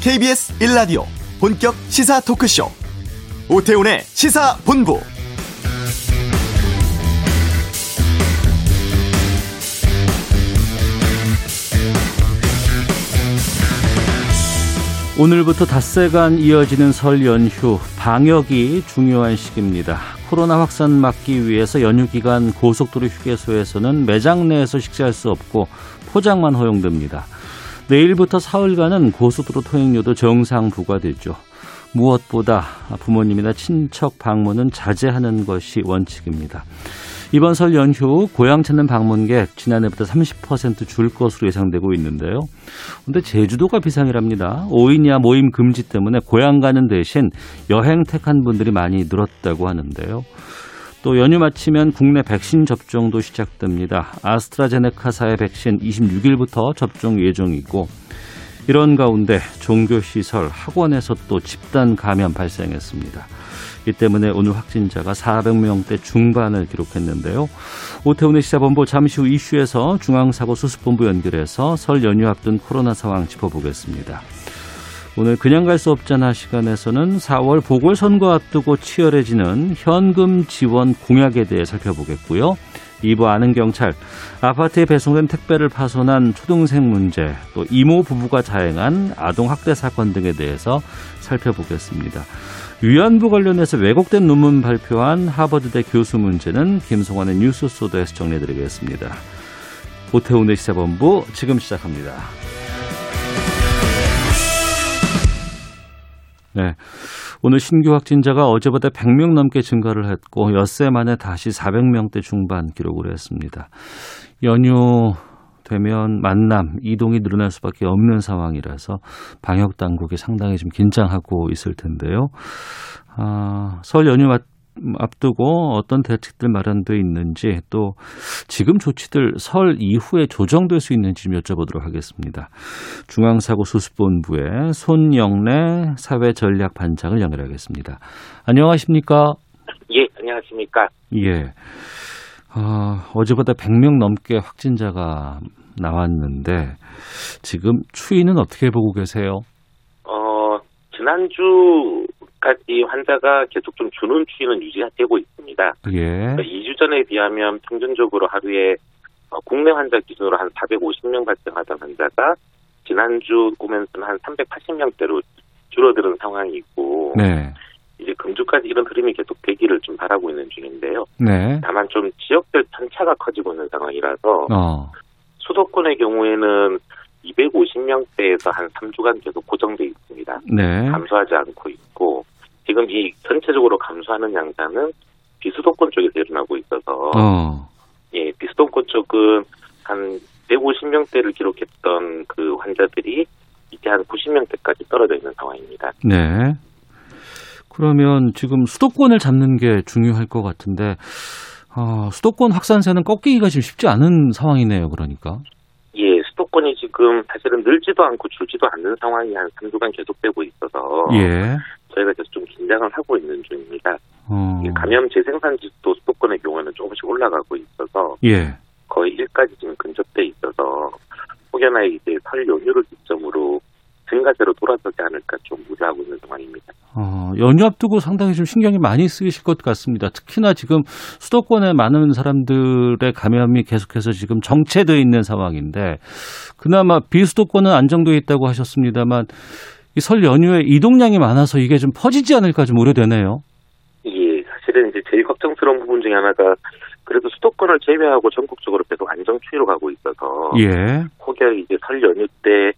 KBS 1라디오 본격 시사 토크쇼 오태훈의 시사본부 오늘부터 닷새간 이어지는 설 연휴 방역이 중요한 시기입니다. 코로나 확산 막기 위해서 연휴 기간 고속도로 휴게소에서는 매장 내에서 식사할 수 없고 포장만 허용됩니다. 내일부터 사흘간은 고속도로 통행료도 정상 부과되죠. 무엇보다 부모님이나 친척 방문은 자제하는 것이 원칙입니다. 이번 설 연휴 고향 찾는 방문객 지난해보다 30%줄 것으로 예상되고 있는데요. 근데 제주도가 비상이랍니다. 5인 이하 모임 금지 때문에 고향 가는 대신 여행 택한 분들이 많이 늘었다고 하는데요. 또 연휴 마치면 국내 백신 접종도 시작됩니다. 아스트라제네카사의 백신 26일부터 접종 예정이고 이런 가운데 종교시설, 학원에서 또 집단 감염 발생했습니다. 이 때문에 오늘 확진자가 400명대 중반을 기록했는데요. 오태훈의 시사본부 잠시 후 이슈에서 중앙사고수습본부 연결해서 설 연휴 앞둔 코로나 상황 짚어보겠습니다. 오늘 그냥 갈 수 없잖아 시간에서는 4월 보궐선거 앞두고 치열해지는 현금 지원 공약에 대해 살펴보겠고요. 2부 아는 경찰, 아파트에 배송된 택배를 파손한 초등생 문제, 또 이모 부부가 자행한 아동학대 사건 등에 대해서 살펴보겠습니다. 위안부 관련해서 왜곡된 논문 발표한 하버드대 교수 문제는 김성환의 뉴스 소드에서 정리해드리겠습니다. 오태훈의 시사본부 지금 시작합니다. 네. 오늘 신규 확진자가 어제보다 100명 넘게 증가를 했고 엿새 만에 다시 400명대 중반 기록을 했습니다. 연휴 되면 만남, 이동이 늘어날 수밖에 없는 상황이라서 방역 당국이 상당히 좀 긴장하고 있을 텐데요. 아, 설 연휴 앞두고 어떤 대책들 마련돼 있는지 또 지금 조치들 설 이후에 조정될 수 있는지 좀 여쭤보도록 하겠습니다. 중앙사고수습본부의 손영래 사회전략반장을 연결하겠습니다. 안녕하십니까? 예, 안녕하십니까? 예. 어, 어제보다 100명 넘게 확진자가 나왔는데 지금 추이는 어떻게 보고 계세요? 어, 지난주 까지 환자가 계속 좀 주는 추이는 유지되고 있습니다. 예. 그러니까 2주 전에 비하면 평균적으로 하루에 어, 국내 환자 기준으로 한 450명 발생하던 환자가 지난주 오면서는 한 380명대로 줄어드는 상황이고 네. 이제 금주까지 이런 흐름이 계속 되기를 좀 바라고 있는 중인데요. 네. 다만 좀 지역별 편차가 커지고 있는 상황이라서 어. 수도권의 경우에는 250명대에서 한 3주간 계속 고정돼 있습니다. 네. 감소하지 않고 있고 지금 이 전체적으로 감소하는 양상은 비수도권 쪽에서 일어나고 있어서 어. 예 비수도권 쪽은 한 150명대를 기록했던 그 환자들이 이제 한 90명대까지 떨어져 있는 상황입니다. 네. 그러면 지금 수도권을 잡는 게 중요할 것 같은데 어, 수도권 확산세는 꺾이기가 지금 쉽지 않은 상황이네요. 그러니까. 지금 사실은 늘지도 않고 줄지도 않는 상황이 한 3주간 계속되고 있어서 예. 저희가 계속 좀 긴장을 하고 있는 중입니다. 어. 감염 재생산지도 수도권의 경우에는 조금씩 올라가고 있어서 예. 거의 1까지 지금 근접돼 있어서 혹여나 이제 설 연휴를 기점으로 증가세로 돌아서지 않을까 좀 우려하고 있는 상황입니다. 어, 연휴 앞두고 상당히 좀 신경이 많이 쓰이실 것 같습니다. 특히나 지금 수도권에 많은 사람들의 감염이 계속해서 지금 정체되어 있는 상황인데 그나마 비수도권은 안정되어 있다고 하셨습니다만 이 설 연휴에 이동량이 많아서 이게 좀 퍼지지 않을까 좀 우려되네요. 예, 사실은 이제 제일 걱정스러운 부분 중에 하나가 그래도 수도권을 제외하고 전국적으로 계속 안정 추이로 가고 있어서 예. 혹여 이제 설 연휴 때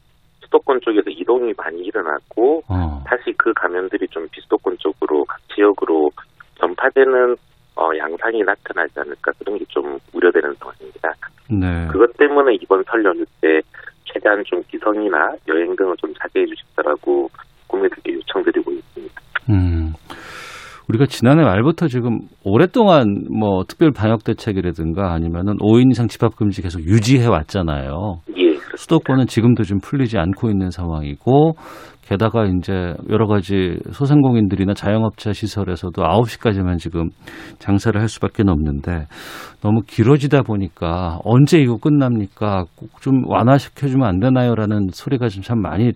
수도권 쪽에서 이동이 많이 일어났고 어. 다시 그 감염들이 좀 비수도권 쪽으로 각 지역으로 전파되는 어, 양상이 나타나지 않을까 그런 게 좀 우려되는 상황입니다. 네. 그것 때문에 이번 설 연휴 때 최대한 좀 기성이나 여행 등을 좀 자제해 주십사라고 국민들께 요청드리고 있습니다. 음. 우리가 지난해 말부터 지금 오랫동안 뭐 특별 방역 대책이라든가 아니면은 5인 이상 집합 금지 계속 유지해 왔잖아요. 수도권은 지금도 좀 풀리지 않고 있는 상황이고 게다가 이제 여러 가지 소상공인들이나 자영업자 시설에서도 9시까지만 지금 장사를 할 수밖에 없는데 너무 길어지다 보니까 언제 이거 끝납니까? 꼭 좀 완화시켜 주면 안 되나요? 라는 소리가 좀참 많이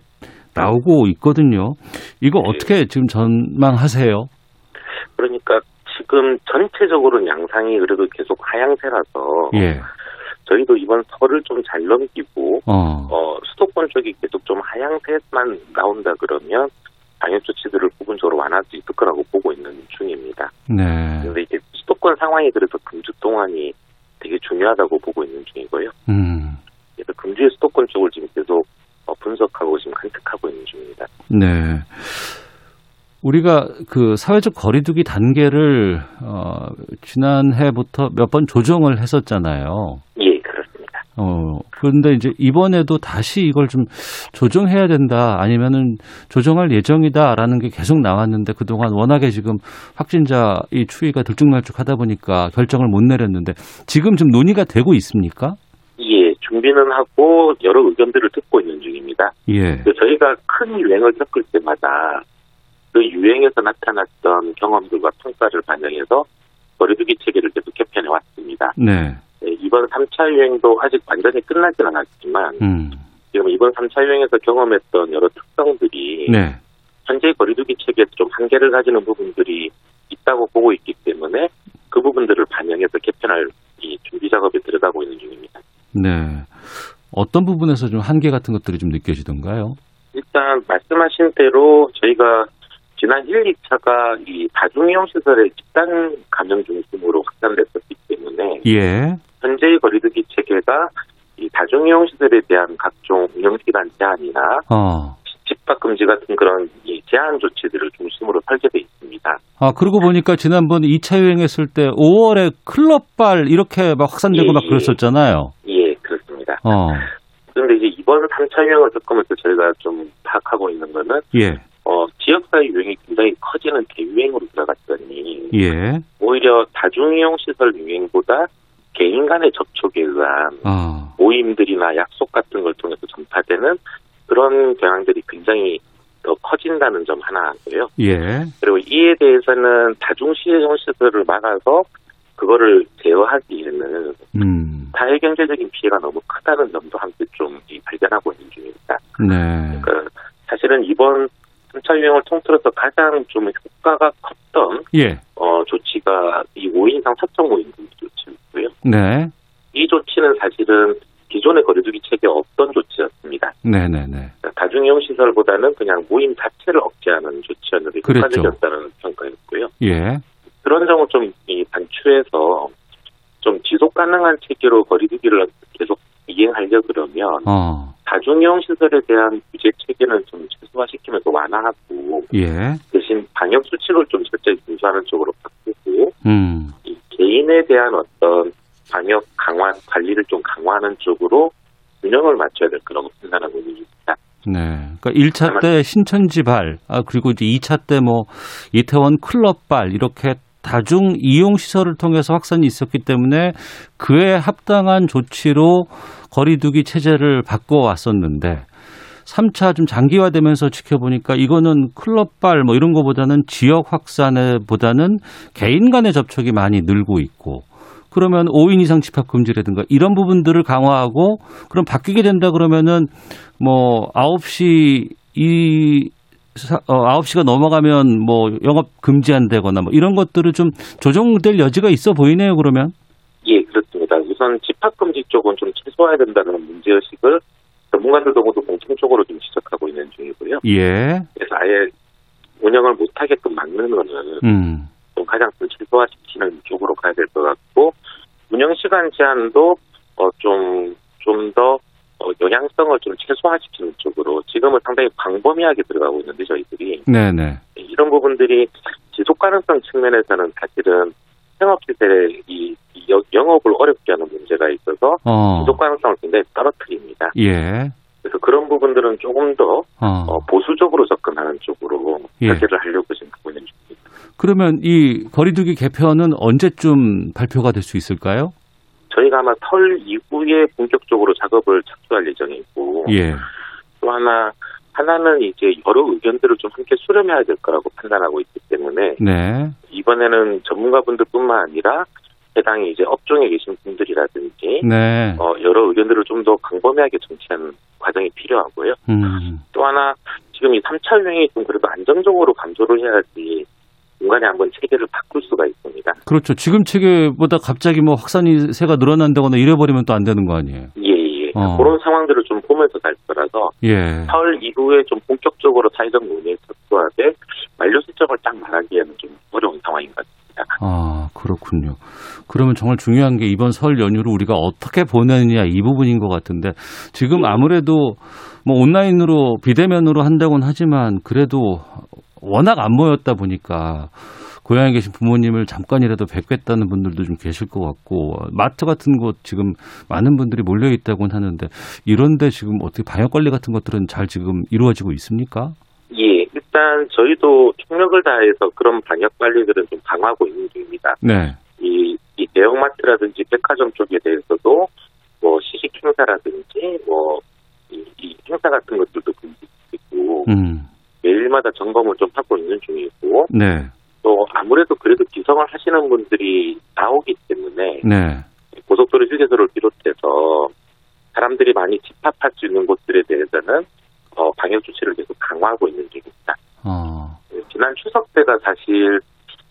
나오고 있거든요. 이거 네. 어떻게 지금 전망하세요? 그러니까 지금 전체적으로는 양상이 그래도 계속 하향세라서 예. 저희도 이번 설을 좀 잘 넘기고 어. 어, 수도권 쪽이 계속 좀 하향세만 나온다 그러면 방역 조치들을 부분적으로 완화할 수 있을 거라고 보고 있는 중입니다. 네. 그런데 이제 수도권 상황이 그래서 금주 동안이 되게 중요하다고 보고 있는 중이고요. 음. 그래서 금주의 수도권 쪽을 지금 계속 어, 분석하고 지금 관측하고 있는 중입니다. 네. 우리가 그 사회적 거리두기 단계를 어 지난해부터 몇 번 조정을 했었잖아요. 예. 어 그런데 이제 이번에도 다시 이걸 좀 조정해야 된다 아니면은 조정할 예정이다라는 게 계속 나왔는데 그동안 워낙에 지금 확진자 이 추이가 들쭉날쭉 하다 보니까 결정을 못 내렸는데 지금 좀 논의가 되고 있습니까? 예, 준비는 하고 여러 의견들을 듣고 있는 중입니다. 예. 그 저희가 큰 유행을 겪을 때마다 그 유행에서 나타났던 경험들과 평가를 반영해서 거리두기 체계를 계속 개편해 왔습니다. 네. 네, 이번 3차 유행도 아직 완전히 끝나지는 않았지만 음. 지금 이번 3차 유행에서 경험했던 여러 특성들이 네. 현재 거리두기 체계에서 좀 한계를 가지는 부분들이 있다고 보고 있기 때문에 그 부분들을 반영해서 개편할 이 준비 작업에 들어가고 있는 중입니다. 네. 어떤 부분에서 좀 한계 같은 것들이 좀 느껴지던가요? 일단 말씀하신 대로 저희가 지난 1, 2차가 이 다중이용 시설의 집단 감염 중심으로 확산됐었기 때문에 예. 현재의 거리두기 체계가 이 다중이용 시설에 대한 각종 운영기간 제한이나 어. 집합 금지 같은 그런 이 제한 조치들을 중심으로 설계돼 있습니다. 아, 그러고 보니까 지난번 2차 유행했을 때 5월에 클럽발 이렇게 막 확산되고 예, 막 예. 그랬었잖아요. 예, 그렇습니다. 어. 그런데 이제 이번 3차 유행을 겪으면서 저희가 좀 파악하고 있는 거는 예. 어, 지역사회 유행이 굉장히 커지는 대유행으로 들어갔더니 예. 오히려 다중이용 시설 유행보다 개인 간의 접촉에 의한 어. 모임들이나 약속 같은 걸 통해서 전파되는 그런 경향들이 굉장히 더 커진다는 점 하나고요. 예. 그리고 이에 대해서는 다중시용 시설을 막아서 그거를 제어하기에는 음. 사회 경제적인 피해가 너무 크다는 점도 함께 좀 이, 발견하고 있는 중입니다. 네. 그러니까 사실은 이번 3차 유행을 통틀어서 가장 좀 효과가 컸던 예. 어, 조치가 이 5인 이상 사적 모임 조치였고요. 네. 이 조치는 사실은 기존의 거리두기 체계에 없던 조치였습니다. 네네네. 그러니까 다중이용 시설보다는 그냥 모임 자체를 억제하는 조치였는데. 효과적이었다는 평가였고요. 예. 그런 점을 좀이 반추해서 좀 지속 가능한 체계로 거리두기를 계속 이행하려 그러면 어. 다중이용 시설에 대한 규제 체계는 좀 최소화시키면서 완화하고 예. 대신 방역 수칙을 좀 철저히 준수하는 쪽으로 바꾸고 음. 이 개인에 대한 어떤 방역 강화 관리를 좀 강화하는 쪽으로 균형을 맞춰야 될 거라고 판단하고 있습니다. 네. 그러니까 1차 때 신천지 발, 아, 그리고 이제 2차 때 뭐 이태원 클럽 발, 이렇게 다중 이용 시설을 통해서 확산이 있었기 때문에 그에 합당한 조치로 거리두기 체제를 바꿔왔었는데 3차 좀 장기화되면서 지켜보니까 이거는 클럽발 뭐 이런 거보다는 지역 확산에 보다는 개인 간의 접촉이 많이 늘고 있고 그러면 5인 이상 집합 금지라든가 이런 부분들을 강화하고 그럼 바뀌게 된다 그러면은 뭐 9시 이 사- 어, 9시가 넘어가면 뭐 영업 금지한다거나 뭐 이런 것들을 좀 조정될 여지가 있어 보이네요, 그러면. 예, 그렇습니다. 우선 집합금지 쪽은 좀 최소화해야 된다는 문제의식을 전문가들도 모두 공통적으로 좀 지적하고 있는 중이고요. 예. 그래서 아예 운영을 못하게끔 막는 거는 음. 좀 가장 좀 최소화시키는 쪽으로 가야 될 것 같고 운영 시간 제한도 어, 어좀 좀 더 어, 영향성을 좀 최소화시키는 쪽으로 지금은 상당히 광범위하게 들어가고 있는데 저희들이 네, 네. 이런 부분들이 지속 가능성 측면에서는 사실은 생업시설의 이, 이 여- 영업을 어렵게 하는 문제가 있어서 어. 지속 가능성을 굉장히 떨어뜨립니다. 예. 그래서 그런 부분들은 조금 더 어. 어, 보수적으로 접근하는 쪽으로 예. 설계를 하려고 지금 하고 있는 중입니다. 그러면 이 거리두기 개편은 언제쯤 발표가 될 수 있을까요? 저희가 아마 설 이후에 본격적으로 작업을 착수할 예정이고 예. 또 하나 하나는 이제 여러 의견들을 좀 함께 수렴해야 될 거라고 판단하고 있기 때문에 네. 이번에는 전문가분들뿐만 아니라 해당 이제 업종에 계신 분들이라든지 네. 어, 여러 의견들을 좀 더 광범위하게 정치하는 과정이 필요하고요. 음. 또 하나 지금 이 3차 유행이 좀 그래도 안정적으로 감소를 해야지 중간에 한번 체계를 바꿀 수가 있습니다. 그렇죠. 지금 체계보다 갑자기 뭐 확산이 세가 늘어난다거나 이래버리면 또 안 되는 거 아니에요? 예, 예. 어. 그런 상황들을 좀 보면서 갈 거라서 예. 설 이후에 좀 본격적으로 사회적 논의에 접수하되 만료 시점을 딱 말하기에는 좀 어려운 상황인 것 같습니다. 아, 그렇군요. 그러면 정말 중요한 게 이번 설 연휴를 우리가 어떻게 보내느냐 이 부분인 것 같은데 지금 아무래도 뭐 온라인으로 비대면으로 한다고는 하지만 그래도 워낙 안 모였다 보니까 고향에 계신 부모님을 잠깐이라도 뵙겠다는 분들도 좀 계실 것 같고 마트 같은 곳 지금 많은 분들이 몰려 있다고는 하는데 이런데 지금 어떻게 방역 관리 같은 것들은 잘 지금 이루어지고 있습니까? 예, 일단 저희도 총력을 다해서 그런 방역 관리들은 좀 강화하고 있는 중입니다. 네. 이, 이 대형마트라든지 백화점 쪽에 대해서도 뭐 시식 행사라든지 뭐 이, 이 행사 같은 것들도 금지되고 음. 매일마다 점검을 좀 하고 있는 중이고 네. 또 아무래도 그래도 기성을 하시는 분들이 나오기 때문에 네. 고속도로 휴게소를 비롯해서 사람들이 많이 집합할 수 있는 곳들에 대해서는 어, 방역 조치를 계속 강화하고 있는 중입니다. 어. 지난 추석 때가 사실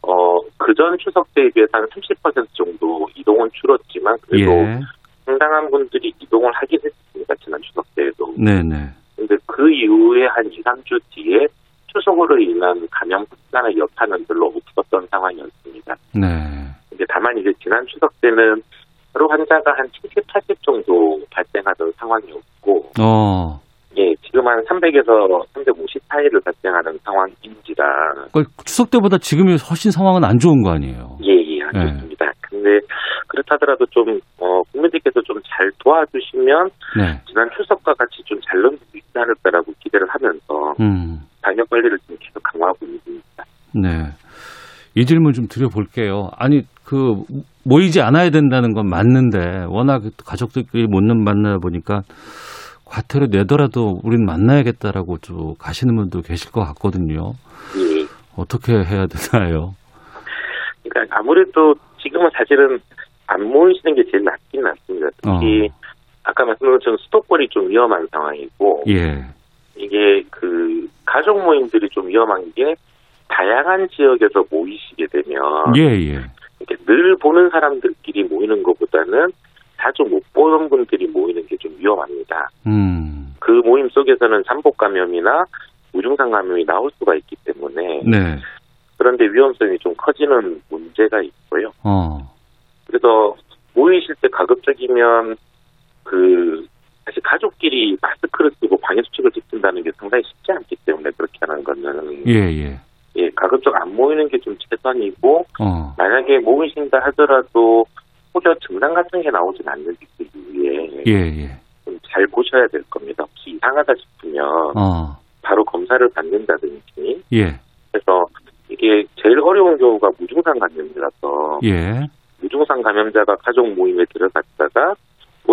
어, 그전 추석 때에 비해서 한 30% 정도 이동은 줄었지만 그래도 예. 상당한 분들이 이동을 하긴 했습니다. 지난 추석 때에도. 네네. 근데 그 이후에 한 2, 3주 뒤에 추석으로 인한 감염 확산의 여파는 별로 없었던 상황이었습니다. 네. 근데 다만 이제 지난 추석 때는 하루 환자가 한 70, 80 정도 발생하던 상황이었고, 어. 예, 지금 한 300에서 350 사이를 발생하는 상황인지라, 그러니까 추석 때보다 지금이 훨씬 상황은 안 좋은 거 아니에요? 예, 예, 알겠습니다. 근데 그렇다더라도 좀, 어, 국민들께서 좀 잘 도와주시면 네. 지난 추석과 같이 좀 잘 넘길 수 있지 않을까라고 기대를 하면서 음. 방역 관리를 좀 계속 강화하고 있는 중입니다. 네. 이 질문 좀 드려볼게요. 아니, 그, 모이지 않아야 된다는 건 맞는데, 워낙 가족들끼리 못 만나 보니까, 과태료 내더라도 우린 만나야겠다라고 좀 가시는 분도 계실 것 같거든요. 예. 어떻게 해야 되나요? 그러니까 아무래도 지금은 사실은 안 모이시는 게 제일 낫긴 낫습니다. 특히 아까 말씀드린 것처럼 수도권이 좀 위험한 상황이고 예. 이게 그 가족 모임들이 좀 위험한 게 다양한 지역에서 모이시게 되면 예, 예. 이렇게 늘 보는 사람들끼리 모이는 것보다는 자주 못 보는 분들이 모이는 게 좀 위험합니다. 음. 그 모임 속에서는 잠복 감염이나 무증상 감염이 나올 수가 있기 때문에 네. 그런데 위험성이 좀 커지는 문제가 있고요. 어. 그래서 모이실 때 가급적이면 그 사실 가족끼리 마스크를 쓰고 방역 수칙을 지킨다는 게 상당히 쉽지 않기 때문에 그렇게 하는 거는 예, 예. 예 가급적 안 모이는 게 좀 최선이고 어. 만약에 모이신다 하더라도 혹여 증상 같은 게 나오진 않는지 그 이후에 예, 예. 좀 잘 보셔야 될 겁니다. 혹시 이상하다 싶으면 어. 바로 검사를 받는다든지 예. 그래서 이게 제일 어려운 경우가 무증상 감염이라서 예. 무증상 감염자가 가족 모임에 들어갔다가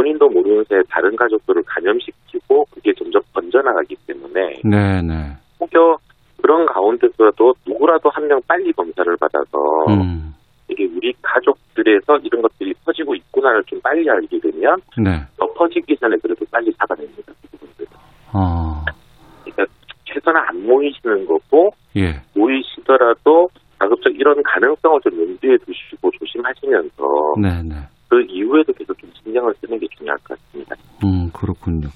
본인도 모르는 새에 다른 가족들을 감염시키고 그게 점점 번져나가기 때문에 네, 네. 혹여 그런 가운데서도 누구라도 한 명 빨리 검사를 받아서 음. 이게 우리 가족들에서 이런 것들이 퍼지고 있구나를 좀 빨리 알게 되면 네. 더 퍼지기 전에 그래도 빨리 잡아냅니다. 어. 그러니까 최소한 안 모이시는 거고 예. 모이시더라도 가급적 이런 가능성을 좀 염두에 두시고 조심하시면서 네, 네. 그 이후에도 계속 좀 신경을 쓰는 게 중요할 것 같습니다. 음, 그렇군요.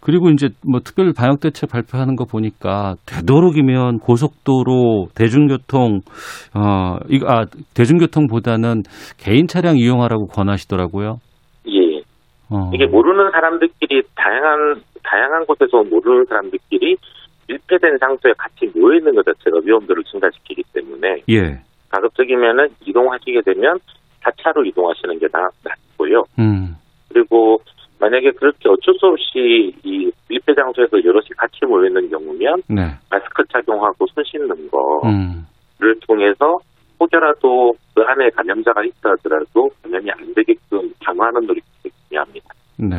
그리고 이제 뭐 특별 방역 대책 발표하는 거 보니까 되도록이면 고속도로, 대중교통, 어, 이거, 아, 대중교통보다는 개인 차량 이용하라고 권하시더라고요. 예. 어. 이게 모르는 사람들끼리 다양한 다양한 곳에서 모르는 사람들끼리 밀폐된 장소에 같이 모여 있는 것 자체가 위험도를 증가시키기 때문에 예. 가급적이면은 이동하시게 되면 4차로 이동하시는 게 나, 낫고요. 음. 그리고 만약에 그렇게 어쩔 수 없이 이 밀폐 장소에서 여럿이 같이 모여 있는 경우면 네. 마스크 착용하고 손 씻는 거를 음. 통해서 혹여라도 그 안에 감염자가 있다 하더라도 감염이 안 되게끔 강화하는 노력이 중요합니다. 네.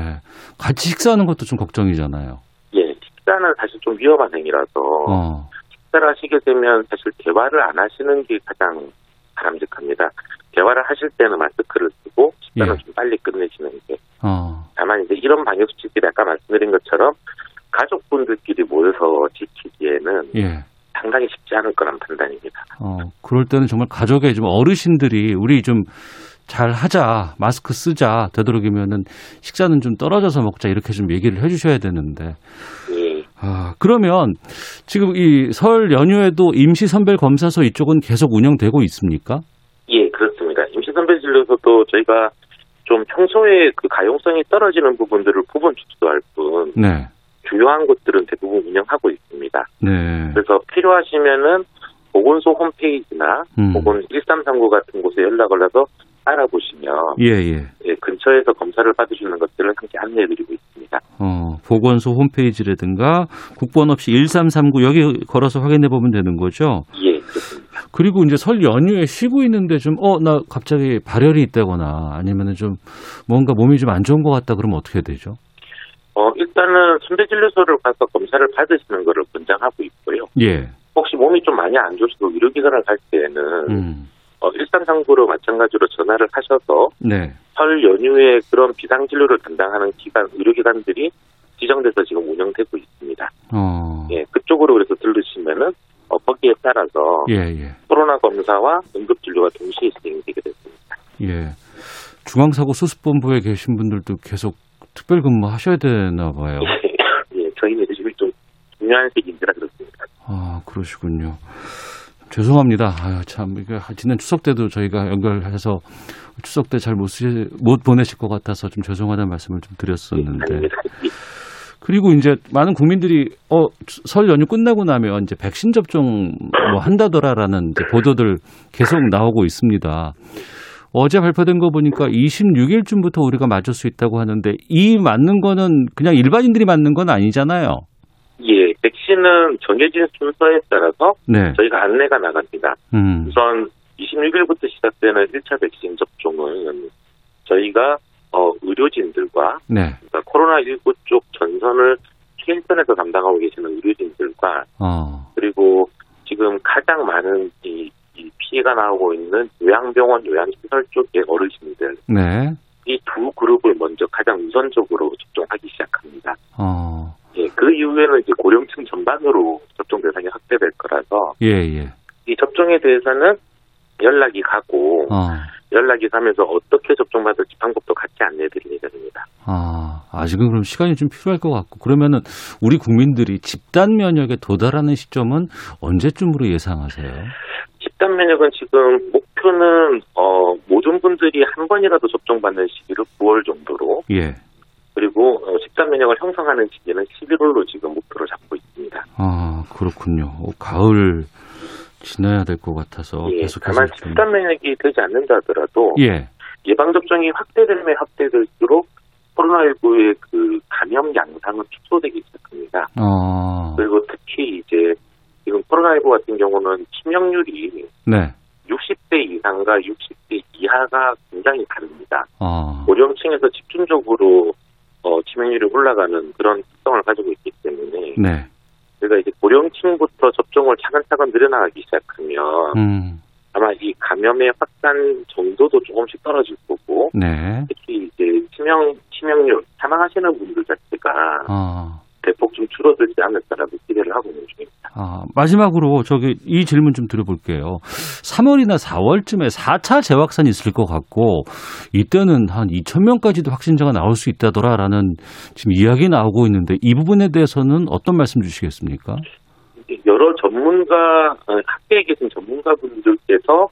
같이 식사하는 것도 좀 걱정이잖아요. 예, 식사는 사실 좀 위험한 행위라서 어. 식사를 하시게 되면 사실 대화를 안 하시는 게 가장 바람직합니다. 대화를 하실 때는 마스크를 쓰고 식사는 예. 좀 빨리 끝내시는 게 어, 다만 이제 이런 방역 수칙들이 아까 말씀드린 것처럼 가족분들끼리 모여서 지키기에는 예. 상당히 쉽지 않을 거란 판단입니다. 어, 그럴 때는 정말 가족의 좀 어르신들이 우리 좀 잘 하자, 마스크 쓰자, 되도록이면은 식사는 좀 떨어져서 먹자, 이렇게 좀 얘기를 해주셔야 되는데. 예. 아, 그러면 지금 이 설 연휴에도 임시선별 검사소 이쪽은 계속 운영되고 있습니까? 예, 그렇습니다. 임시선별진료소도 저희가 좀 평소에 그 가용성이 떨어지는 부분들을 부분 축소할 뿐 네. 주요한 곳들은 대부분 운영하고 있습니다. 네. 그래서 필요하시면은 보건소 홈페이지나 음. 혹은 1339 같은 곳에 연락을 해서 알아보시면 예, 예. 예, 근처에서 검사를 받으시는 것들을 함께 안내해드리고 있습니다. 어, 보건소 홈페이지라든가 국번 없이 1339 여기 걸어서 확인해 보면 되는 거죠. 예, 그리고 이제 설 연휴에 쉬고 있는데 좀, 어, 나 갑자기 발열이 있다거나 아니면은 좀 뭔가 몸이 좀 안 좋은 것 같다 그러면 어떻게 되죠? 어, 일단은 선별진료소를 가서 검사를 받으시는 것을 권장하고 있고요. 예. 혹시 몸이 좀 많이 안 좋으시고 의료기관을 갈 때에는 음. 어, 1339로 마찬가지로 전화를 하셔서 네. 설 연휴에 그런 비상진료를 담당하는 기관, 의료기관들이 지정돼서 지금 운영되고 있습니다. 어. 예, 그쪽으로 그래서 들르시면은 어, 거기에 따라서 예, 예. 코로나 검사와 응급 진료가 동시에 진행되게 됐습니다. 예. 중앙사고 수습본부에 계신 분들도 계속 특별 근무하셔야 되나 봐요. 예, 저희는 지금 좀 중요한 시기인지라 그렇습니다. 아, 그러시군요. 죄송합니다. 아유, 참, 이게 지난 추석 때도 저희가 연결해서 추석 때 잘 못 쓰, 못 보내실 것 같아서 좀 죄송하다는 말씀을 좀 드렸었는데. 아닙니다. 예, 그리고 이제 많은 국민들이, 어, 설 연휴 끝나고 나면 이제 백신 접종 뭐 한다더라라는 이제 보도들 계속 나오고 있습니다. 어제 발표된 거 보니까 26일쯤부터 우리가 맞을 수 있다고 하는데 이 맞는 거는 그냥 일반인들이 맞는 건 아니잖아요. 예, 백신은 정해진 순서에 따라서 네. 저희가 안내가 나갑니다. 음. 우선 26일부터 시작되는 1차 백신 접종은 저희가 어, 의료진들과 네. 그러니까 코로나19 쪽 전선을 최일선에서 담당하고 계시는 의료진들과 어. 그리고 지금 가장 많은 이, 이 피해가 나오고 있는 요양병원, 요양시설 쪽의 어르신들 네. 이 두 그룹을 먼저 가장 우선적으로 접종하기 시작합니다. 어. 예, 그 이후에는 이제 고령층 전반으로 접종 대상이 확대될 거라서 예, 예. 이 접종에 대해서는 연락이 가고 어. 연락이 가면서 어떻게 접종받을지 방법도 같이 안내해드릴 예정입니다. 아, 아직은 그럼 시간이 좀 필요할 것 같고 그러면은 우리 국민들이 집단 면역에 도달하는 시점은 언제쯤으로 예상하세요? 집단 면역은 지금 목표는 어, 모든 분들이 한 번이라도 접종받는 시기를 9월 정도로 예. 그리고 어, 집단 면역을 형성하는 시기는 11월로 지금 목표를 잡고 있습니다. 아, 그렇군요. 어, 가을 지나야 될 것 같아서 예, 계속해서 다만 좀- 집단 면역이 되지 않는다 하더라도 예. 예방 접종이 확대되면 확대될수록 코로나19의 그 감염 양상은 축소되기 시작합니다. 어. 그리고 특히 이제 지금 코로나19 같은 경우는 치명률이 네. 60대 이상과 60대 이하가 굉장히 다릅니다. 어. 고령층에서 집중적으로 어, 치명률이 올라가는 그런 특성을 가지고 있기 때문에 네. 저희가 이제 고령층부터 접종을 차근차근 늘어나가기 시작하면 음. 아마 이 감염의 확산 정도도 조금씩 떨어질 거고 네. 특히 이제 치명 치명률 사망하시는 분들 자체가 아. 대폭 좀 줄어들지 않을까라고 기대를 하고 있는 중입니다. 아, 마지막으로 저기 이 질문 좀 드려볼게요. 3월이나 4월쯤에 4차 재확산이 있을 것 같고 이때는 한 2천 명까지도 확진자가 나올 수 있다더라라는 지금 이야기 나오고 있는데 이 부분에 대해서는 어떤 말씀 주시겠습니까? 여러 전문가 어, 학계에 계신 전문가분들께서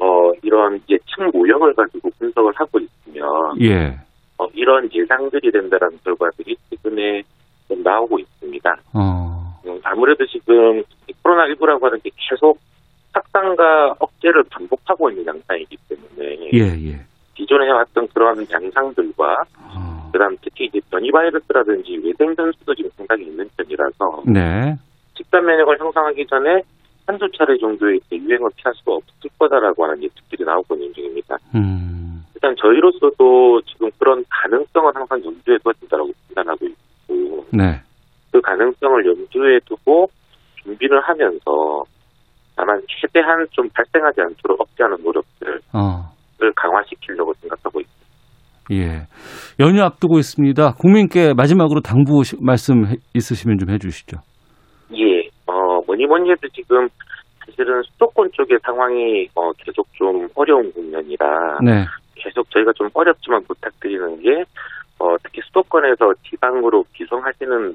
어, 이런 예측 모형을 가지고 분석을 하고 있으면 예. 어, 이런 예상들이 된다는 결과들이 최근에 좀 나오고 있습니다. 어. 음, 아무래도 지금 코로나19라고 하는 게 계속 확산과 억제를 반복하고 있는 양상이기 때문에 예, 예. 기존에 해왔던 그런 양상들과 어. 그다음 특히 이제 변이 바이러스라든지 외생 변수도 지금 상당히 있는 편이라서 네. 집단 면역을 형성하기 전에 한두 차례 정도의 유행을 피할 수가 없을 거다라고 하는 예측들이 나오고 있는 중입니다. 음. 일단 저희로서도 지금 그런 가능성은 항상 염두에 둬진다라고 판단하고 있고 네. 그 가능성을 염두에 두고 준비를 하면서 다만 최대한 좀 발생하지 않도록 억제하는 노력들 어. 강화시키려고 생각하고 있습니다. 예. 연휴 앞두고 있습니다. 국민께 마지막으로 당부 말씀 있으시면 좀 해주시죠. 예. 어, 뭐니 뭐니 해도 지금 사실은 수도권 쪽의 상황이 어, 계속 좀 어려운 국면이라 네. 계속 저희가 좀 어렵지만 부탁드리는 게 어, 특히 수도권에서 지방으로 기성하시는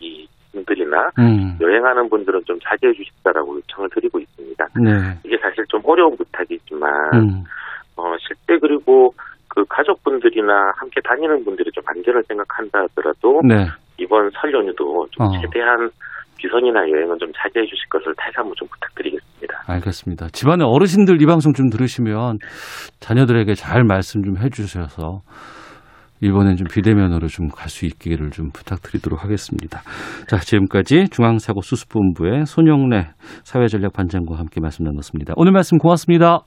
이 분들이나 음. 여행하는 분들은 좀 자제해 주십사라고 요청을 드리고 있습니다. 네. 이게 사실 좀 어려운 부탁이지만 음. 어, 실제 그리고 그 가족분들이나 함께 다니는 분들이 좀 안전을 생각한다 하더라도 네. 이번 설 연휴도 좀 어. 최대한 비선이나 여행은 좀 자제해 주실 것을 다시 한번 좀 부탁드리겠습니다. 알겠습니다. 집안의 어르신들 이 방송 좀 들으시면 자녀들에게 잘 말씀 좀 해주셔서 이번엔 좀 비대면으로 좀 갈 수 있기를 좀 부탁드리도록 하겠습니다. 자, 지금까지 중앙사고수습본부의 손영래 사회전략반장과 함께 말씀 나눴습니다. 오늘 말씀 고맙습니다.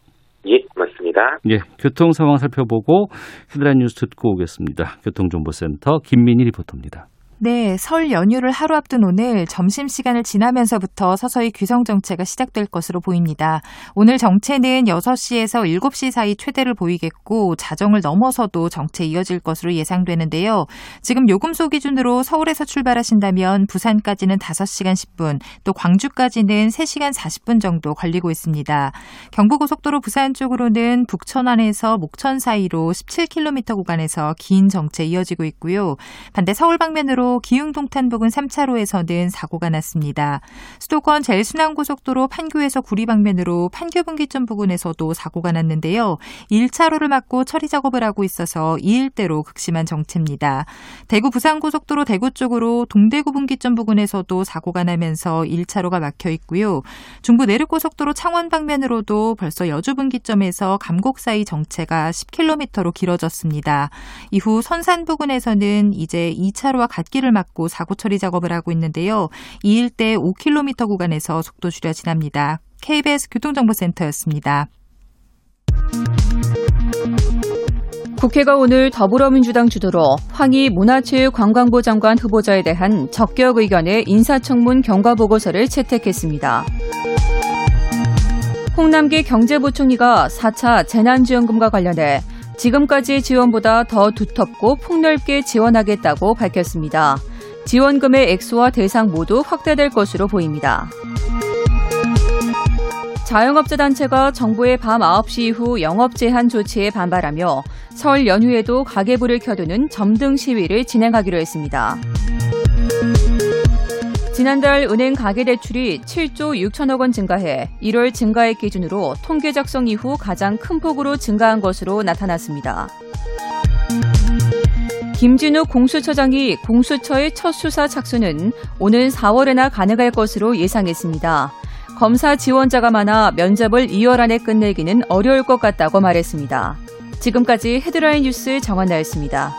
예, 맞습니다. 예, 교통 상황 살펴보고 헤드라인 뉴스 듣고 오겠습니다. 교통정보센터 김민희 리포터입니다. 네, 설 연휴를 하루 앞둔 오늘 점심시간을 지나면서부터 서서히 귀성 정체가 시작될 것으로 보입니다. 오늘 정체는 6시에서 7시 사이 최대를 보이겠고 자정을 넘어서도 정체 이어질 것으로 예상되는데요. 지금 요금소 기준으로 서울에서 출발하신다면 부산까지는 5시간 10분, 또 광주까지는 3시간 40분 정도 걸리고 있습니다. 경부고속도로 부산 쪽으로는 북천안에서 목천 사이로 17km 구간에서 긴 정체 이어지고 있고요. 반대 서울 방면으로 기흥동탄 부근 3차로에서는 사고가 났습니다. 수도권 제일순환고속도로 판교에서 구리 방면으로 판교 분기점 부근에서도 사고가 났는데요. 1차로를 막고 처리 작업을 하고 있어서 이 일대로 극심한 정체입니다. 대구 부산고속도로 대구 쪽으로 동대구 분기점 부근에서도 사고가 나면서 1차로가 막혀 있고요. 중부 내륙고속도로 창원 방면으로도 벌써 여주 분기점에서 감곡 사이 정체가 10km로 길어졌습니다. 이후 선산 부근에서는 이제 2차로와 갓길을 막고 사고 처리 작업을 하고 있는데요. 이 일대 5km 구간에서 속도 줄여 지납니다. KBS 교통정보센터였습니다. 국회가 오늘 더불어민주당 주도로 황희 문화체육관광부 장관 후보자에 대한 적격 의견의 인사청문 경과 보고서를 채택했습니다. 홍남기 경제부총리가 4차 재난지원금과 관련해 지금까지 지원보다 더 두텁고 폭넓게 지원하겠다고 밝혔습니다. 지원금의 액수와 대상 모두 확대될 것으로 보입니다. 자영업자 단체가 정부의 밤 9시 이후 영업 제한 조치에 반발하며 설 연휴에도 가계불을 켜두는 점등 시위를 진행하기로 했습니다. 지난달 은행 가계대출이 7조 6천억 원 증가해 1월 증가액 기준으로 통계 작성 이후 가장 큰 폭으로 증가한 것으로 나타났습니다. 김진욱 공수처장이 공수처의 첫 수사 착수는 오는 4월에나 가능할 것으로 예상했습니다. 검사 지원자가 많아 면접을 2월 안에 끝내기는 어려울 것 같다고 말했습니다. 지금까지 헤드라인 뉴스 정한나였습니다.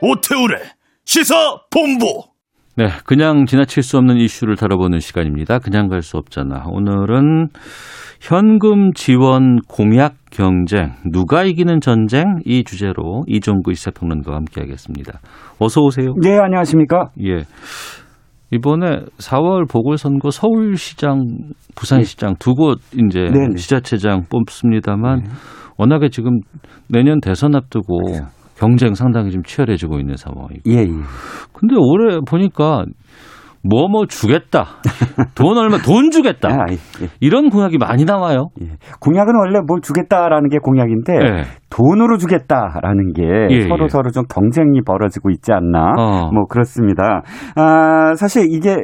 오태우래 시사 본부. 네, 그냥 지나칠 수 없는 이슈를 다뤄보는 시간입니다. 그냥 갈 수 없잖아. 오늘은 현금 지원 공약 경쟁, 누가 이기는 전쟁 이 주제로 이종구 시사평론가와 함께하겠습니다. 어서 오세요. 네, 안녕하십니까? 예. 이번에 4월 보궐선거 서울시장, 부산시장 두곳 이제 네 네. 지자체장 뽑습니다만 워낙에 지금 내년 대선 앞두고 경쟁 상당히 좀 치열해지고 있는 상황이고. 예, 예. 근데 올해 보니까 뭐뭐 주겠다. 돈 얼마 돈 주겠다. 아, 예, 이런 공약이 많이 나와요. 예. 공약은 원래 뭘 주겠다라는 게 공약인데 예. 돈으로 주겠다라는 게 예, 서로 예. 서로 좀 경쟁이 벌어지고 있지 않나 어. 뭐 그렇습니다. 아, 사실 이게 에,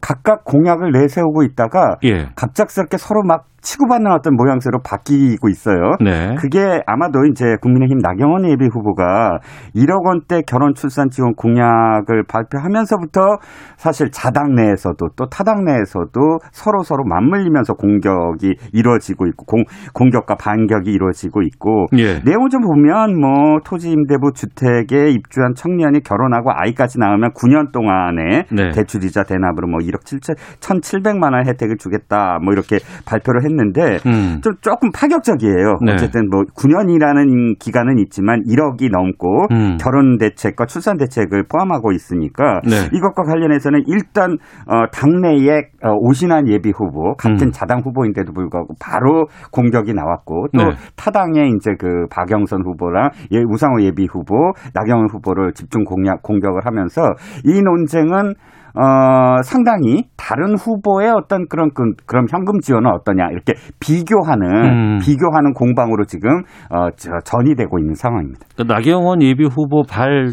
각각 공약을 내세우고 있다가 예. 갑작스럽게 서로 막 치고받는 어떤 모양새로 바뀌고 있어요. 네. 그게 아마도 이제 국민의힘 나경원 예비 후보가 1억 원대 결혼 출산 지원 공약을 발표하면서부터 사실 자당 내에서도 또 타당 내에서도 서로 서로 맞물리면서 공격이 이루어지고 있고 공, 공격과 반격이 이루어지고 있고 예. 내용을 좀 보면 뭐 토지 임대부 주택에 입주한 청년이 결혼하고 아이까지 낳으면 9년 동안에 네. 대출이자 대납으로 뭐 1억 7천 1,700만 원 혜택을 주겠다 뭐 이렇게 발표를 했는데 했는데 음. 좀 조금 파격적이에요. 네. 어쨌든 뭐 9년이라는 기간은 있지만 1억이 넘고 음. 결혼 대책과 출산 대책을 포함하고 있으니까 네. 이것과 관련해서는 일단 어, 당내에 어, 오신한 예비 후보 같은 음. 자당 후보인데도 불구하고 바로 공격이 나왔고 또 네. 타당의 이제 그 박영선 후보랑 예, 우상호 예비 후보, 나경원 후보를 집중 공략 공격을 하면서 이 논쟁은 어, 상당히 다른 후보의 어떤 그런 그, 그런 현금 지원은 어떠냐 이렇게 비교하는 음. 비교하는 공방으로 지금 어, 저, 전이 되고 있는 상황입니다. 그러니까 나경원 예비 후보 발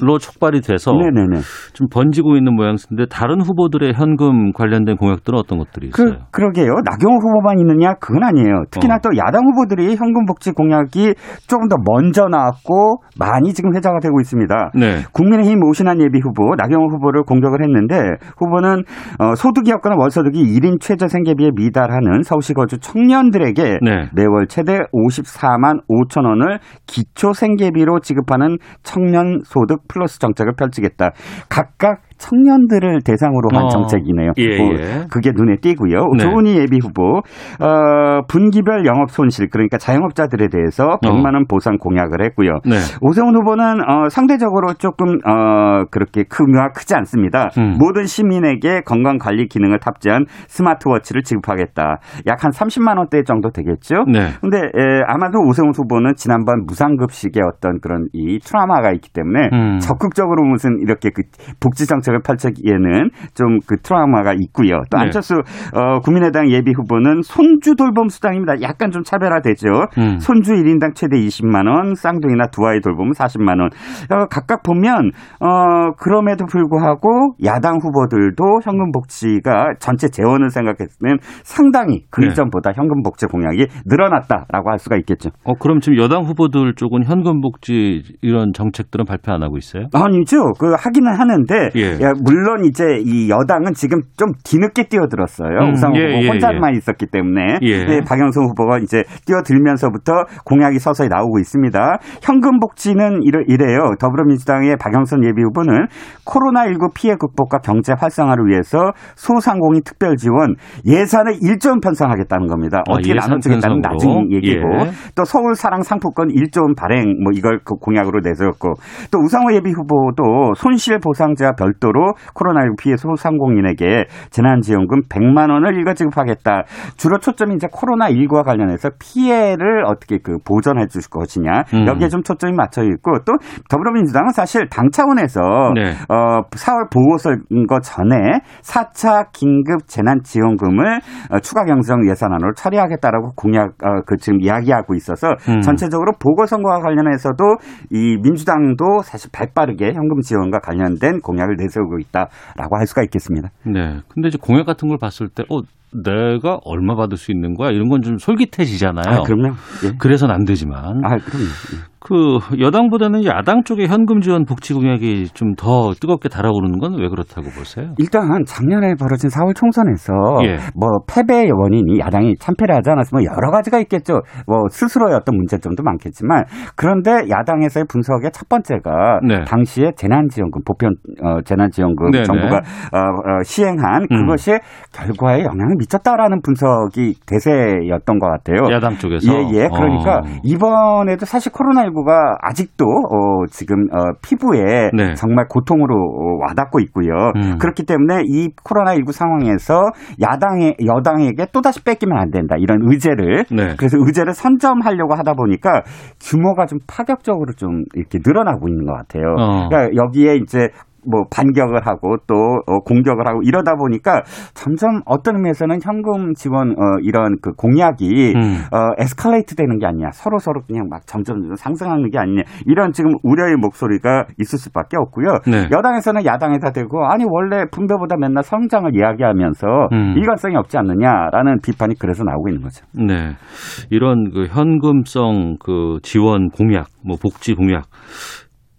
로 촉발이 돼서 네네네. 좀 번지고 있는 모양새인데 다른 후보들의 현금 관련된 공약들은 어떤 것들이 그, 있어요? 그 러게요. 나경원 후보만 있느냐? 그건 아니에요. 특히나 어. 또 야당 후보들이 현금 복지 공약이 조금 더 먼저 나왔고 많이 지금 회자가 되고 있습니다. 네. 국민의힘 오신한 예비 후보 나경원 후보를 공격을 했는데 후보는 어, 소득이 없거나 월소득이 1인 최저 생계비에 미달하는 서울시 거주 청년들에게 네. 매월 최대 54만 5천 원을 기초 생계비로 지급하는 청년 소득 플러스 정책을 펼치겠다. 각각 청년들을 대상으로 한 어, 정책이네요. 예, 뭐 예. 그게 눈에 띄고요. 네. 조은희 예비 후보 어, 분기별 영업 손실 그러니까 자영업자들에 대해서 100만 원 보상 공약을 했고요. 네. 오세훈 후보는 어, 상대적으로 조금 어, 그렇게 크가 크지 않습니다. 음. 모든 시민에게 건강 관리 기능을 탑재한 스마트워치를 지급하겠다. 약 한 30만 원대 정도 되겠죠. 네. 근데 에, 아마도 오세훈 후보는 지난번 무상급식의 어떤 그런 이 트라우마가 있기 때문에 음. 적극적으로 무슨 이렇게 그 복지 정책 을 펼치기에는 좀 그 트라우마가 있고요. 또 네. 안철수 어, 국민의당 예비 후보는 손주 돌봄 수당입니다. 약간 좀 차별화되죠. 음. 손주 1인당 최대 20만 원, 쌍둥이나 두 아이 돌보면 40만 원. 어, 각각 보면 어, 그럼에도 불구하고 야당 후보들도 현금 복지가 전체 재원을 생각했을 때는 상당히 그 네. 이전보다 현금 복지 공약이 늘어났다라고 할 수가 있겠죠. 어, 그럼 지금 여당 후보들 쪽은 현금 복지 이런 정책들은 발표 안 하고 있어요? 아니죠. 그 하기는 하는데 예. 야, 물론 이제 이 여당은 지금 좀 뒤늦게 뛰어들었어요. 음, 우상호 예, 후보 예, 혼자만 있었기 때문에 예. 네, 박영선 후보가 이제 뛰어들면서부터 공약이 서서히 나오고 있습니다. 현금 복지는 이래, 이래요. 더불어민주당의 박영선 예비 후보는 코로나19 피해 극복과 경제 활성화를 위해서 소상공인 특별 지원 예산을 1조 원 편성하겠다는 겁니다. 아, 어떻게 예산 나눠주겠다는? 나중 얘기고 예. 또 서울 사랑 상품권 1조 원 발행 뭐 이걸 그 공약으로 내세웠고 또 우상호 예비 후보도 손실 보상제와 별도로 코로나19 피해 소상공인에게 재난지원금 100만 원을 일괄 지급하겠다. 주로 초점이 이제 코로나19와 관련해서 피해를 어떻게 그 보전해 줄 것이냐 음. 여기에 좀 초점이 맞춰 있고 또 더불어민주당은 사실 당 차원에서 네. 어 4월 보궐선거 전에 4차 긴급 재난지원금을 어, 추가 경정 예산안으로 처리하겠다라고 공약 어, 그 지금 이야기하고 있어서 음. 전체적으로 보궐선거와 관련해서도 이 민주당도 사실 발빠르게 현금 지원과 관련된 공약을 내세 우고 있다라고 할 수가 있겠습니다. 네. 근데 이제 공약 같은 걸 봤을 때, 어, 내가 얼마 받을 수 있는 거야? 이런 건 좀 솔깃해지잖아요. 아, 그럼요. 예. 그래서는 안 되지만. 아, 그럼요. 예. 그 여당보다는 야당 쪽의 현금 지원 복지 공약이 좀 더 뜨겁게 달아오르는 건 왜 그렇다고 보세요? 일단 작년에 벌어진 4월 총선에서 예. 뭐 패배의 원인이 야당이 참패를 하지 않았으면 여러 가지가 있겠죠. 뭐 스스로의 어떤 문제점도 많겠지만 그런데 야당에서의 분석의 첫 번째가 네. 당시에 재난지원금 보편 어, 재난지원금 네네. 정부가 어, 어, 시행한 음. 그것이 결과에 영향을 미쳤다라는 분석이 대세였던 것 같아요. 야당 쪽에서. 예, 예. 그러니까 어. 이번에도 사실 코로나 19가 아직도 어, 지금 어, 피부에 네. 정말 고통으로 어, 와닿고 있고요. 음. 그렇기 때문에 이 코로나19 상황에서 야당에 여당에게 또다시 뺏기면 안 된다. 이런 의제를 네. 그래서 의제를 선점하려고 하다 보니까 규모가 좀 파격적으로 좀 이렇게 늘어나고 있는 것 같아요. 어. 그러니까 여기에 이제 뭐 반격을 하고 또 어, 공격을 하고 이러다 보니까 점점 어떤 의미에서는 현금 지원 어, 이런 그 공약이 음. 어, 에스컬레이트 되는 게 아니냐 서로 서로 그냥 막 점점 상승하는 게 아니냐 이런 지금 우려의 목소리가 있을 수밖에 없고요. 네. 여당에서는 야당에다 대고 아니 원래 분배보다 맨날 성장을 이야기하면서 음. 일관성이 없지 않느냐라는 비판이 그래서 나오고 있는 거죠. 네. 이런 그 현금성 그 지원 공약, 뭐 복지 공약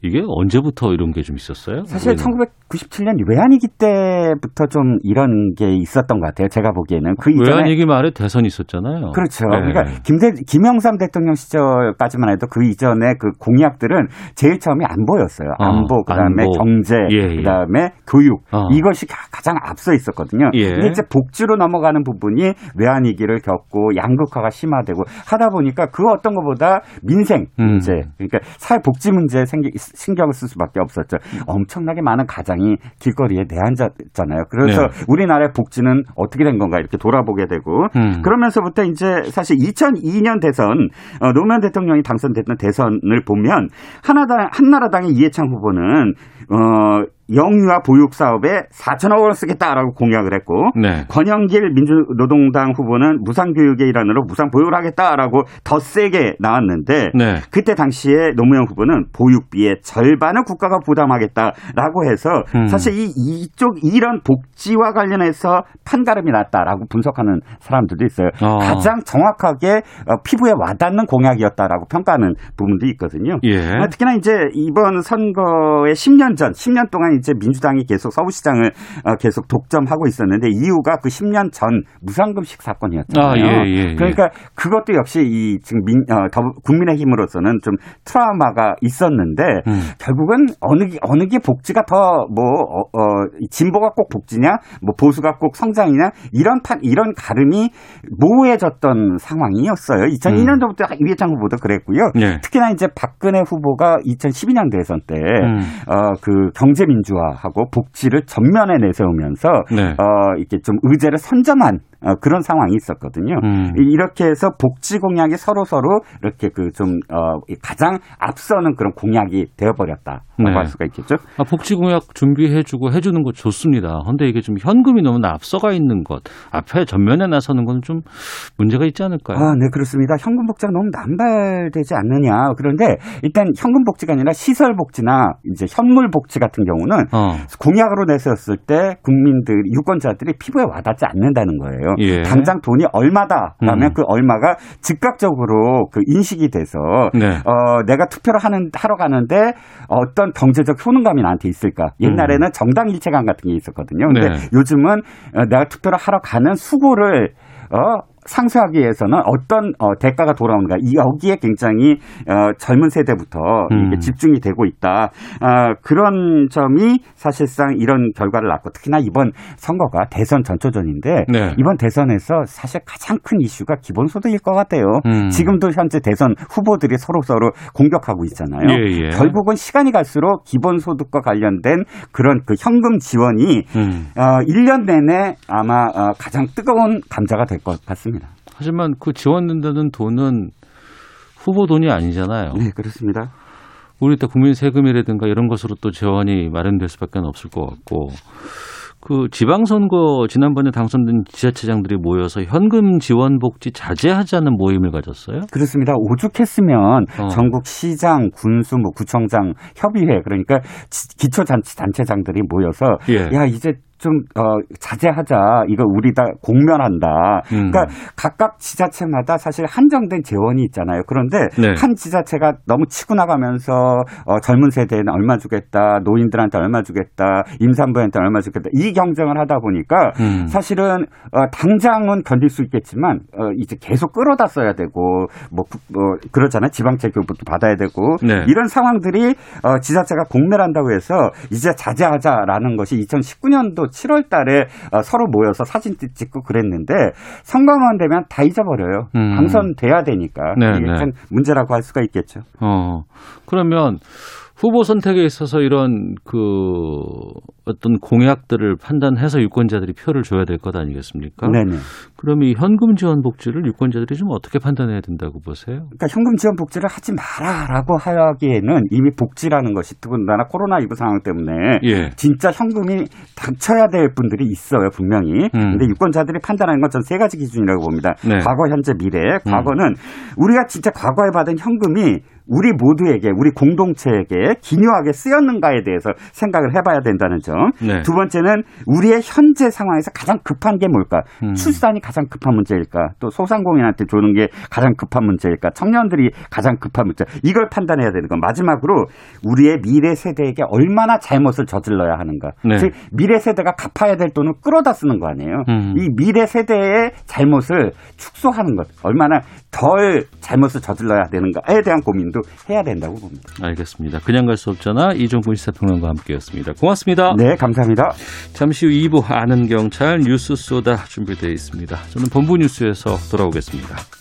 이게 언제부터 이런 게 좀 있었어요? 사실 우리는? 1997년 외환위기 때부터 좀 이런 게 있었던 것 같아요. 제가 보기에는 그 이전에 외환위기 말에 대선이 있었잖아요. 그렇죠. 네. 그러니까 김대, 김영삼 대통령 시절까지만 해도 그 이전에 그 공약들은 제일 처음에 안보였어요. 어, 안보, 그다음에 안보. 경제, 예, 예. 그다음에 교육 어. 이것이 가- 가장 앞서 있었거든요. 예. 근데 이제 복지로 넘어가는 부분이 외환위기를 겪고 양극화가 심화되고 하다 보니까 그 어떤 것보다 민생 음. 문제, 그러니까 사회 복지 문제에 생기, 신경을 쓸 수밖에 없었죠. 엄청나게 많은 가장이 길거리에 내앉았잖아요. 그래서 네. 우리나라의 복지는 어떻게 된 건가 이렇게 돌아보게 되고 음. 그러면서부터 이제 사실 2002년 대선 어, 노무현 대통령이 당선됐던 대선을 보면 하나당 한나라당의 이해창 후보는 어 영유아 보육 사업에 4천억 원을 쓰겠다라고 공약을 했고 네. 권영길 민주노동당 후보는 무상교육의 일환으로 무상 보육을 하겠다라고 더 세게 나왔는데 네. 그때 당시에 노무현 후보는 보육비의 절반을 국가가 부담하겠다라고 해서 음. 사실 이 이쪽 이런 복지와 관련해서 판가름이 났다라고 분석하는 사람들도 있어요. 어. 가장 정확하게 어, 피부에 와닿는 공약이었다라고 평가하는 부분도 있거든요. 예. 어, 특히나 이제 이번 선거의 10년 전, 10년 동안 이제 민주당이 계속 서울시장을 어, 계속 독점하고 있었는데 이유가 그 10년 전 무상급식 사건이었잖아요. 아, 예, 예, 예. 그러니까 그것도 역시 이 지금 민, 어, 더, 국민의힘으로서는 좀 트라우마가 있었는데 음. 결국은 어느 게, 어느 게 복지가 더뭐 어, 어, 진보가 꼭 복지냐, 뭐 보수가 꼭 성장이냐 이런 판 이런 가름이 모호해졌던 상황이었어요. 2002년도부터 이해창 후보도 그랬고요. 네. 특히나 이제 박근혜 후보가 2012년 대선 때, 음. 어, 그 경제민주 화하고 복지를 전면에 내세우면서, 네. 어, 이렇게 좀 의제를 선점한 어, 그런 상황이 있었거든요. 음. 이렇게 해서 복지 공약이 서로 서로 이렇게 그 좀, 어, 가장 앞서는 그런 공약이 되어버렸다라고 네. 할 수가 있겠죠. 아, 복지 공약 준비해주고 해주는 거 좋습니다. 근데 이게 좀 현금이 너무 앞서가 있는 것, 앞에 전면에 나서는 건 좀 문제가 있지 않을까요? 아, 네, 그렇습니다. 현금 복지가 너무 남발되지 않느냐. 그런데 일단 현금 복지가 아니라 시설 복지나 이제 현물 복지 같은 경우는 어. 공약으로 내세웠을 때 국민들, 유권자들이 피부에 와닿지 않는다는 거예요. 예. 당장 돈이 얼마다 하면 음. 그 얼마가 즉각적으로 그 인식이 돼서 네. 어, 내가 투표를 하는, 하러 가는데 어떤 경제적 효능감이 나한테 있을까. 옛날에는 정당 일체감 같은 게 있었거든요. 근데 음. 네. 요즘은 어, 내가 투표를 하러 가는 수고를 어, 상쇄하기 위해서는 어떤 어, 대가가 돌아오는가 이 여기에 굉장히 어, 젊은 세대부터 음. 집중이 되고 있다 아, 그런 점이 사실상 이런 결과를 낳고 특히나 이번 선거가 대선 전초전인데 네. 이번 대선에서 사실 가장 큰 이슈가 기본소득일 것 같아요. 음. 지금도 현재 대선 후보들이 서로 서로 공격하고 있잖아요. 예, 예. 결국은 시간이 갈수록 기본소득과 관련된 그런 그 현금 지원이 음. 어, 1년 내내 아마 어, 가장 뜨거운 감자가 될 것 같습니다. 하지만 그 지원된다는 돈은 후보 돈이 아니잖아요. 네, 그렇습니다. 우리 때 국민 세금이라든가 이런 것으로 또 재원이 마련될 수밖에 없을 것 같고 그 지방선거 지난번에 당선된 지자체장들이 모여서 현금 지원 복지 자제하자는 모임을 가졌어요. 그렇습니다. 오죽했으면 어. 전국 시장, 군수, 뭐 구청장 협의회 그러니까 지- 기초자치단체장들이 모여서 예. 야 이제 좀 어, 자제하자. 이거 우리 다 공면한다. 음. 그러니까 각각 지자체마다 사실 한정된 재원이 있잖아요. 그런데 네. 한 지자체가 너무 치고 나가면서 어, 젊은 세대에는 얼마 주겠다, 노인들한테 얼마 주겠다, 임산부한테 얼마 주겠다 이 경쟁을 하다 보니까 음. 사실은 어, 당장은 견딜 수 있겠지만 어, 이제 계속 끌어다 써야 되고 뭐, 구- 뭐 그러잖아요. 지방채 교부도 받아야 되고 네. 이런 상황들이 어, 지자체가 공멸한다고 해서 이제 자제하자라는 것이 2019년도 7월 달에 어, 서로 모여서 사진 찍고 그랬는데 선거만 되면 다 잊어버려요. 음. 당선돼야 되니까. 네, 이게 네. 참 문제라고 할 수가 있겠죠. 어. 그러면 후보 선택에 있어서 이런 그 어떤 공약들을 판단해서 유권자들이 표를 줘야 될 것 아니겠습니까? 네네. 그럼 이 현금 지원 복지를 유권자들이 좀 어떻게 판단해야 된다고 보세요? 그러니까 현금 지원 복지를 하지 마라라고 하기에는 이미 복지라는 것이 더군다나 코로나19 상황 때문에 예. 진짜 현금이 닥쳐야 될 분들이 있어요, 분명히. 음. 근데 유권자들이 판단하는 건 전 세 가지 기준이라고 봅니다. 네. 과거, 현재, 미래. 과거는 우리가 진짜 과거에 받은 현금이 우리 모두에게 우리 공동체에게 기묘하게 쓰였는가에 대해서 생각을 해봐야 된다는 점. 네. 두 번째는 우리의 현재 상황에서 가장 급한 게 뭘까? 음. 출산이 가장 급한 문제일까? 또 소상공인한테 주는 게 가장 급한 문제일까? 청년들이 가장 급한 문제. 이걸 판단해야 되는 건 마지막으로 우리의 미래 세대에게 얼마나 잘못을 저질러야 하는가. 네. 즉 미래 세대가 갚아야 될 돈을 끌어다 쓰는 거 아니에요. 음. 이 미래 세대의 잘못을 축소하는 것. 얼마나 덜 잘못을 저질러야 되는가에 대한 고민도 해야 된다고 봅니다. 알겠습니다. 그냥 갈 수 없잖아. 이종근 시사평론가 함께였습니다. 고맙습니다. 네, 감사합니다. 잠시 후 2부 아는 경찰 뉴스 쏘다 준비되어 있습니다. 저는 본부 뉴스에서 돌아오겠습니다.